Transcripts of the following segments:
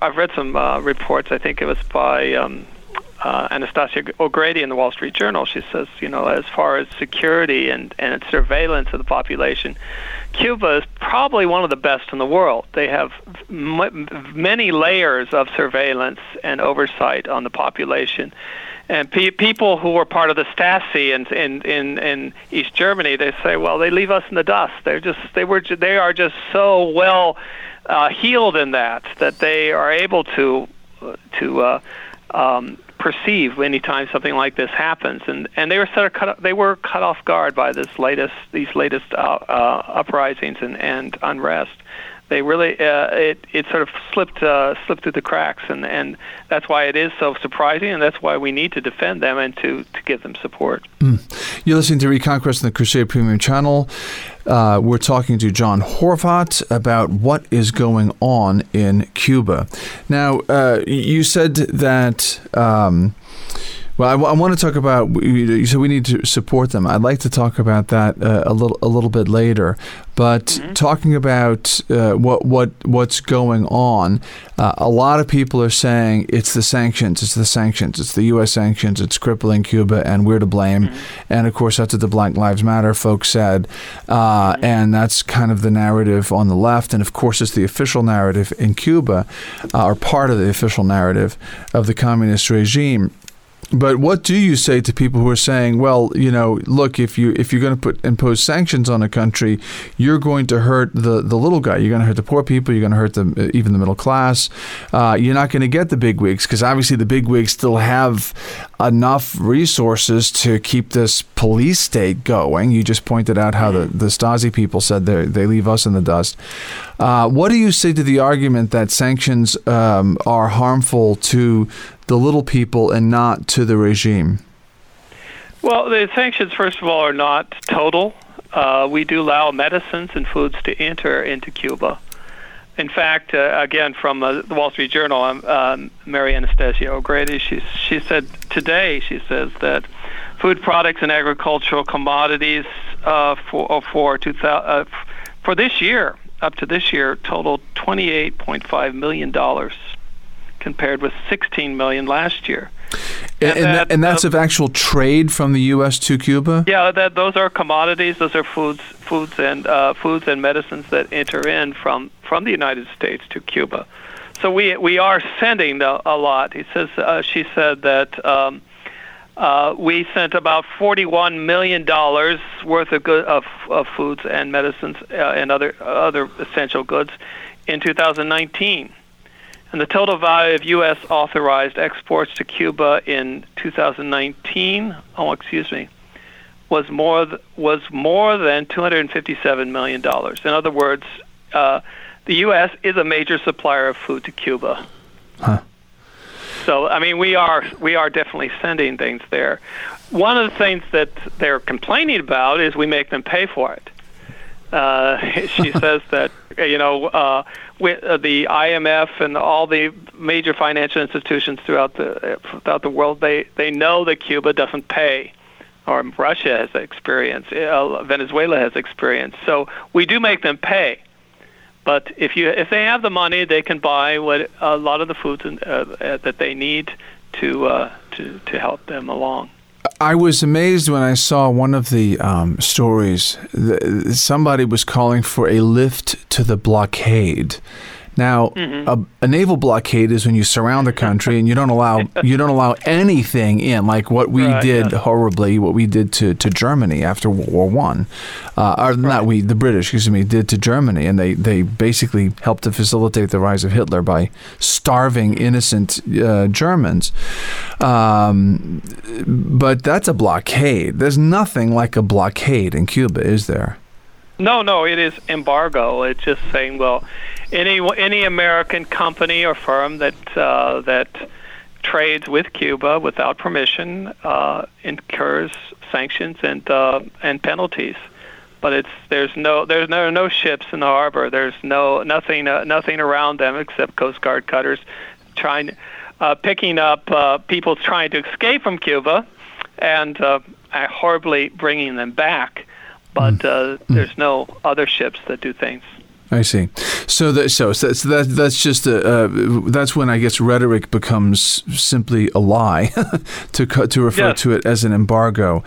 I've read some uh, reports. I think it was by um, uh, Anastasia O'Grady in the Wall Street Journal. She says, you know, as far as security and and surveillance of the population, Cuba is probably one of the best in the world. They have m- many layers of surveillance and oversight on the population. And pe- people who were part of the Stasi in, in in in East Germany, they say, well, they leave us in the dust. They're just they were they are just so well uh, healed in that that they are able to to uh, um, perceive anytime something like this happens, and and they were sort of cut they were cut off guard by this latest these latest uh, uh, uprisings and and unrest they really uh, it it sort of slipped uh, slipped through the cracks, and and that's why it is so surprising, and that's why we need to defend them and to to give them support. Mm. You're listening to Reconquest on the Crusade Premium Channel. Uh, we're talking to John Horvat about what is going on in Cuba. Now, uh, you said that. Um, well, I, I, want to talk about. You said we need to support them. I'd like to talk about that uh, a little a little bit later. But mm-hmm. talking about uh, what what what's going on, uh, a lot of people are saying it's the sanctions, it's the sanctions, it's the U.S. sanctions, it's crippling Cuba, and we're to blame. Mm-hmm. And of course, that's what the Black Lives Matter folks said, uh, mm-hmm. and that's kind of the narrative on the left. And of course, it's the official narrative in Cuba, uh, or part of the official narrative of the communist regime. But what do you say to people who are saying, well, you know, look, if you if you're going to put impose sanctions on a country, you're going to hurt the, the little guy. You're going to hurt the poor people. You're going to hurt the even the middle class. Uh, you're not going to get the big wigs because obviously the big wigs still have enough resources to keep this police state going. You just pointed out how the, the Stasi people said they they leave us in the dust. Uh, what do you say to the argument that sanctions um, are harmful to the little people and not to the regime? Well, the sanctions, first of all, are not total. Uh, we do allow medicines and foods to enter into Cuba. In fact, uh, again, from uh, the Wall Street Journal, um, Mary Anastasia O'Grady, she, she said today, she says that food products and agricultural commodities uh, for, for, 2000, uh, for this year, up to this year, totaled $28.5 million compared with 16 million last year. And, and, that, and that's uh, of actual trade from the U.S. to Cuba. Yeah, that those are commodities. Those are foods, foods and uh, foods and medicines that enter in from from the United States to Cuba. So we we are sending a, a lot. He says uh, she said that. Um, uh, we sent about $41 million worth of, good, of, of foods and medicines uh, and other other essential goods in 2019. And the total value of U.S. authorized exports to Cuba in 2019, oh excuse me, was more th- was more than 257 million dollars. In other words, uh, the U.S. is a major supplier of food to Cuba. Huh. So I mean, we are we are definitely sending things there. One of the things that they're complaining about is we make them pay for it. Uh, she says that you know uh, uh, the IMF and all the major financial institutions throughout the throughout the world, they they know that Cuba doesn't pay, or Russia has experienced, uh, Venezuela has experienced. So we do make them pay. But if you if they have the money, they can buy what a lot of the foods uh, that they need to uh, to to help them along. I was amazed when I saw one of the um, stories. Somebody was calling for a lift to the blockade. Now, mm-hmm. a, a, naval blockade is when you surround the country and you don't allow you don't allow anything in, like what we right, did yeah. horribly, what we did to, to Germany after World War One, uh, or right. not we, the British, excuse me, did to Germany, and they, they basically helped to facilitate the rise of Hitler by starving innocent uh, Germans. Um, but that's a blockade. There's nothing like a blockade in Cuba, is there? No, no, it is embargo. It's just saying, well, any any American company or firm that uh, that trades with Cuba without permission uh, incurs sanctions and uh, and penalties. But it's there's no there's no no ships in the harbor. There's no nothing uh, nothing around them except Coast Guard cutters trying uh, picking up uh, people trying to escape from Cuba and uh, horribly bringing them back. But mm. uh, mm. there's no other ships that do things. I see. So that so, so that's that, that's just a, uh, that's when I guess rhetoric becomes simply a lie to to refer yes. to it as an embargo.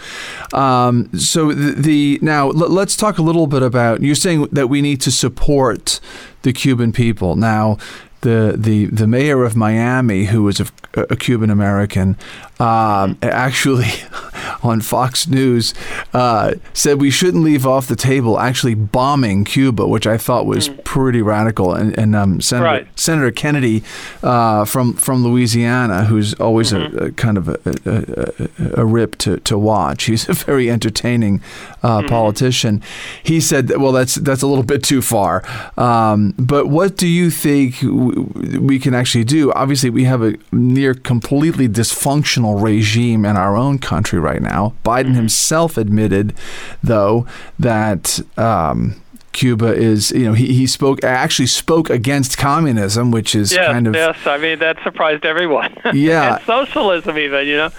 Um, so the, the now l- let's talk a little bit about you're saying that we need to support the Cuban people. Now the the the mayor of Miami, who was a, a Cuban American, um, actually on Fox News uh, said we shouldn't leave off the table actually bombing Cuba, which I thought was mm. pretty radical. And, and um, Senator, right. Senator Kennedy uh, from from Louisiana, who's always mm-hmm. a, a, kind of a, a, a, rip to, to watch. He's a very entertaining uh, mm-hmm. politician. He said, that, "Well, that's that's a little bit too far." Um, but what do you think we can actually do? Obviously, we have a near completely dysfunctional regime in our own country right now. Biden mm-hmm. himself admitted, though, that. Um, Cuba is, you know, he, he spoke actually spoke against communism, which is yes, kind of yes. I mean that surprised everyone. Yeah, and socialism even, you know.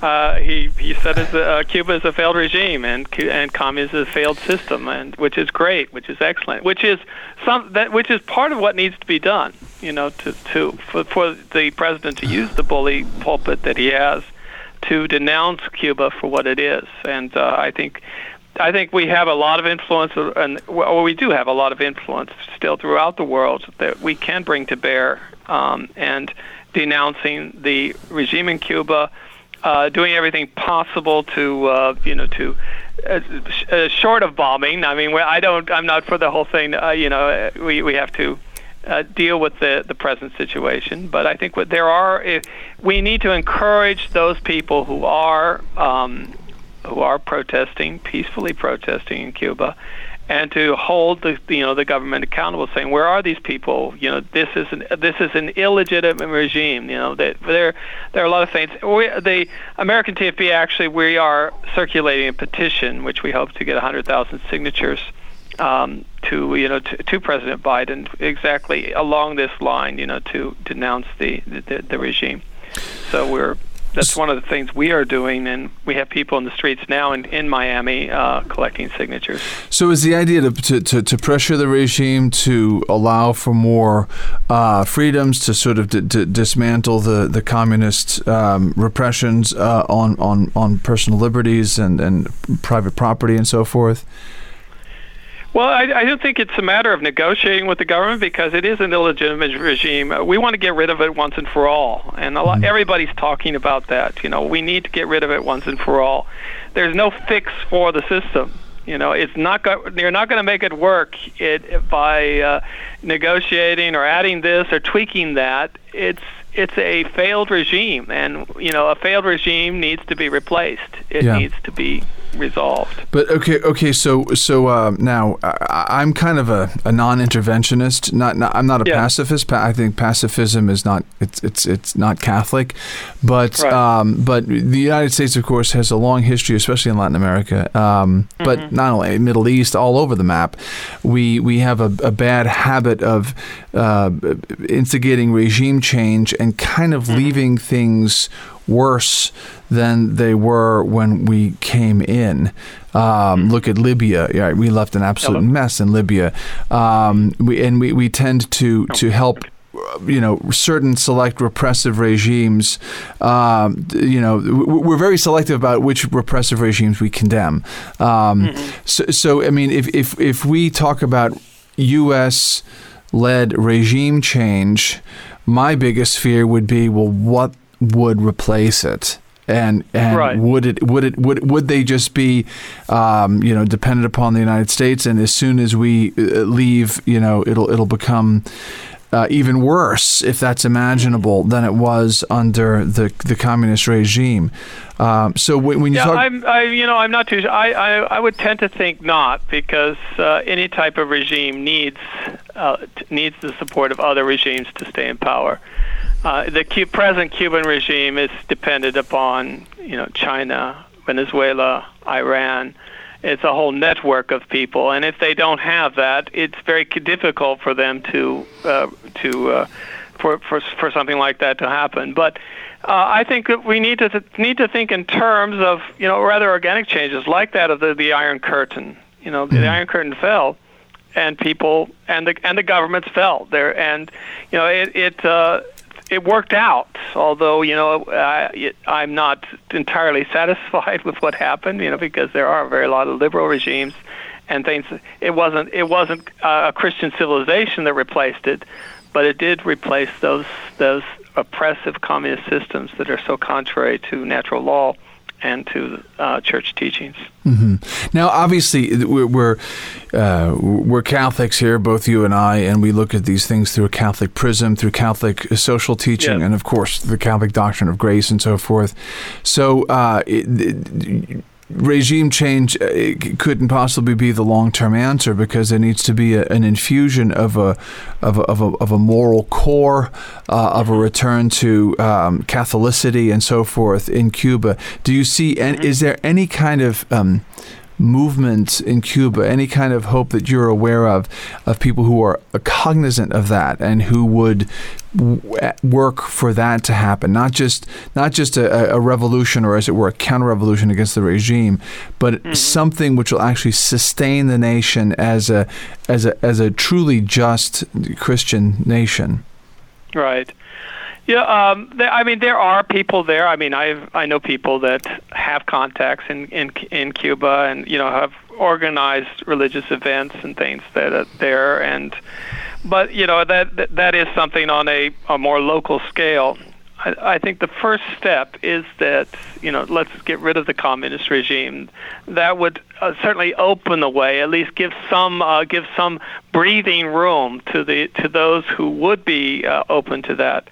Uh, he he said uh, Cuba is a failed regime and and communism is a failed system, and which is great, which is excellent, which is some that which is part of what needs to be done. You know, to to for, for the president to use the bully pulpit that he has to denounce Cuba for what it is. And uh, I think I think we have a lot of influence, and well, we do have a lot of influence still throughout the world that we can bring to bear, um, and denouncing the regime in Cuba, uh, doing everything possible to, uh, you know, to uh, uh short of bombing. I mean, I don't, I'm not for the whole thing. Uh, you know, we we have to uh, deal with the, the present situation. But I think what there are, if, we need to encourage those people who are um, who are protesting, peacefully protesting in Cuba, and to hold the you know the government accountable, saying where are these people? You know, this is an this is an illegitimate regime. You know, that there there are a lot of things. We, the American TFP actually we are circulating a petition which we hope to get 100,000 signatures um, to you know to, to, President Biden exactly along this line, you know, to denounce the the, the regime. So we're that's one of the things we are doing, and we have people in the streets now in, in Miami uh, collecting signatures. So, is the idea to, to, to, pressure the regime to allow for more uh, freedoms, to sort of d- d- dismantle the the communist um, repressions uh, on, on on personal liberties and, and private property and so forth? Well, I, I don't think it's a matter of negotiating with the government because it is an illegitimate regime. Uh, we want to get rid of it once and for all, and a lot, mm-hmm. everybody's talking about that. You know, we need to get rid of it once and for all. There's no fix for the system. You know, it's not go- you're not going to make it work it, by uh, negotiating or adding this or tweaking that. It's it's a failed regime, and you know, a failed regime needs to be replaced. It yeah. needs to be resolved. But okay, okay. So so uh, now I, am kind of a, a non-interventionist. Not, not I'm not a yeah. pacifist. Pa- I think pacifism is not it's it's it's not Catholic. But right. um, but the United States, of course, has a long history, especially in Latin America. Um, mm-hmm. But not only Middle East, all over the map, we we have a, a bad habit of uh, instigating regime change and kind of mm-hmm. leaving things worse than they were when we came in. Um, look at Libya. Yeah, we left an absolute Hello? mess in Libya. Um, we, and we, we tend to, to help you know certain select repressive regimes um, you know we're very selective about which repressive regimes we condemn um, mm-hmm. so, so I mean if, if if we talk about US led regime change my biggest fear would be well what would replace it and and right. would it would it would would they just be um, you know dependent upon the United States and as soon as we uh, leave you know it'll it'll become uh, even worse if that's imaginable than it was under the the communist regime. Um, so when, when you yeah, talk, I'm, I, you know, I'm not too. I, I, I would tend to think not because uh, any type of regime needs uh, t- needs the support of other regimes to stay in power. Uh, the cu- present Cuban regime is dependent upon you know China, Venezuela, Iran. It's a whole network of people, and if they don't have that, it's very difficult for them to uh, to uh, for, for for something like that to happen. But uh, I think that we need to th- need to think in terms of you know rather organic changes like that of the, the Iron Curtain. You know, mm-hmm. the Iron Curtain fell and people and the and the governments fell there, and you know it it. Uh, it worked out, although you know I, I'm not entirely satisfied with what happened. You know, because there are a very lot of liberal regimes and things. It wasn't it wasn't uh, a Christian civilization that replaced it, but it did replace those those oppressive communist systems that are so contrary to natural law and to uh, church teachings. Mm-hmm. Now, obviously, we're uh, we're Catholics here, both you and I, and we look at these things through a Catholic prism, through Catholic social teaching, yes. and of course the Catholic doctrine of grace and so forth. So, uh, it, it, regime change uh, couldn't possibly be the long-term answer because there needs to be a, an infusion of a of a, of a, of a moral core uh, of a return to um, Catholicity and so forth in Cuba. Do you see? And mm-hmm. is there any kind of um, movement in Cuba, any kind of hope that you're aware of, of people who are cognizant of that and who would work for that to happen, not just not just a, a revolution or as it were a counter revolution against the regime, but mm-hmm. something which will actually sustain the nation as a as a as a truly just Christian nation. Right. Yeah, um, there, I mean there are people there. I mean I I know people that have contacts in in in Cuba and you know have organized religious events and things that are there and but you know that that, is something on a, a more local scale. I, I think the first step is that you know let's get rid of the communist regime. That would uh, certainly open the way, at least give some uh, give some breathing room to the to those who would be uh, open to that.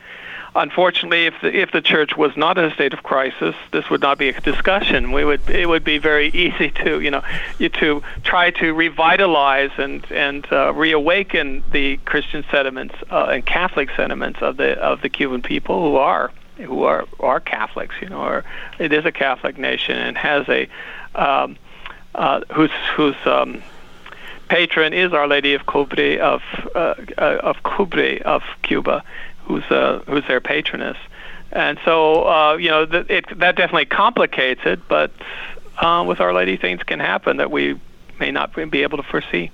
Unfortunately, if the, if the church was not in a state of crisis, this would not be a discussion. We would it would be very easy to you know to try to revitalize and and uh, reawaken the Christian sentiments uh, and Catholic sentiments of the of the Cuban people who are who are are Catholics. You know, or it is a Catholic nation and has a um, uh, whose whose um, patron is Our Lady of Cobre of uh, uh, of Cobre of Cuba, who's uh, who's their patroness. And so, uh, you know, th- it, that definitely complicates it. But uh, with Our Lady, things can happen that we may not be able to foresee.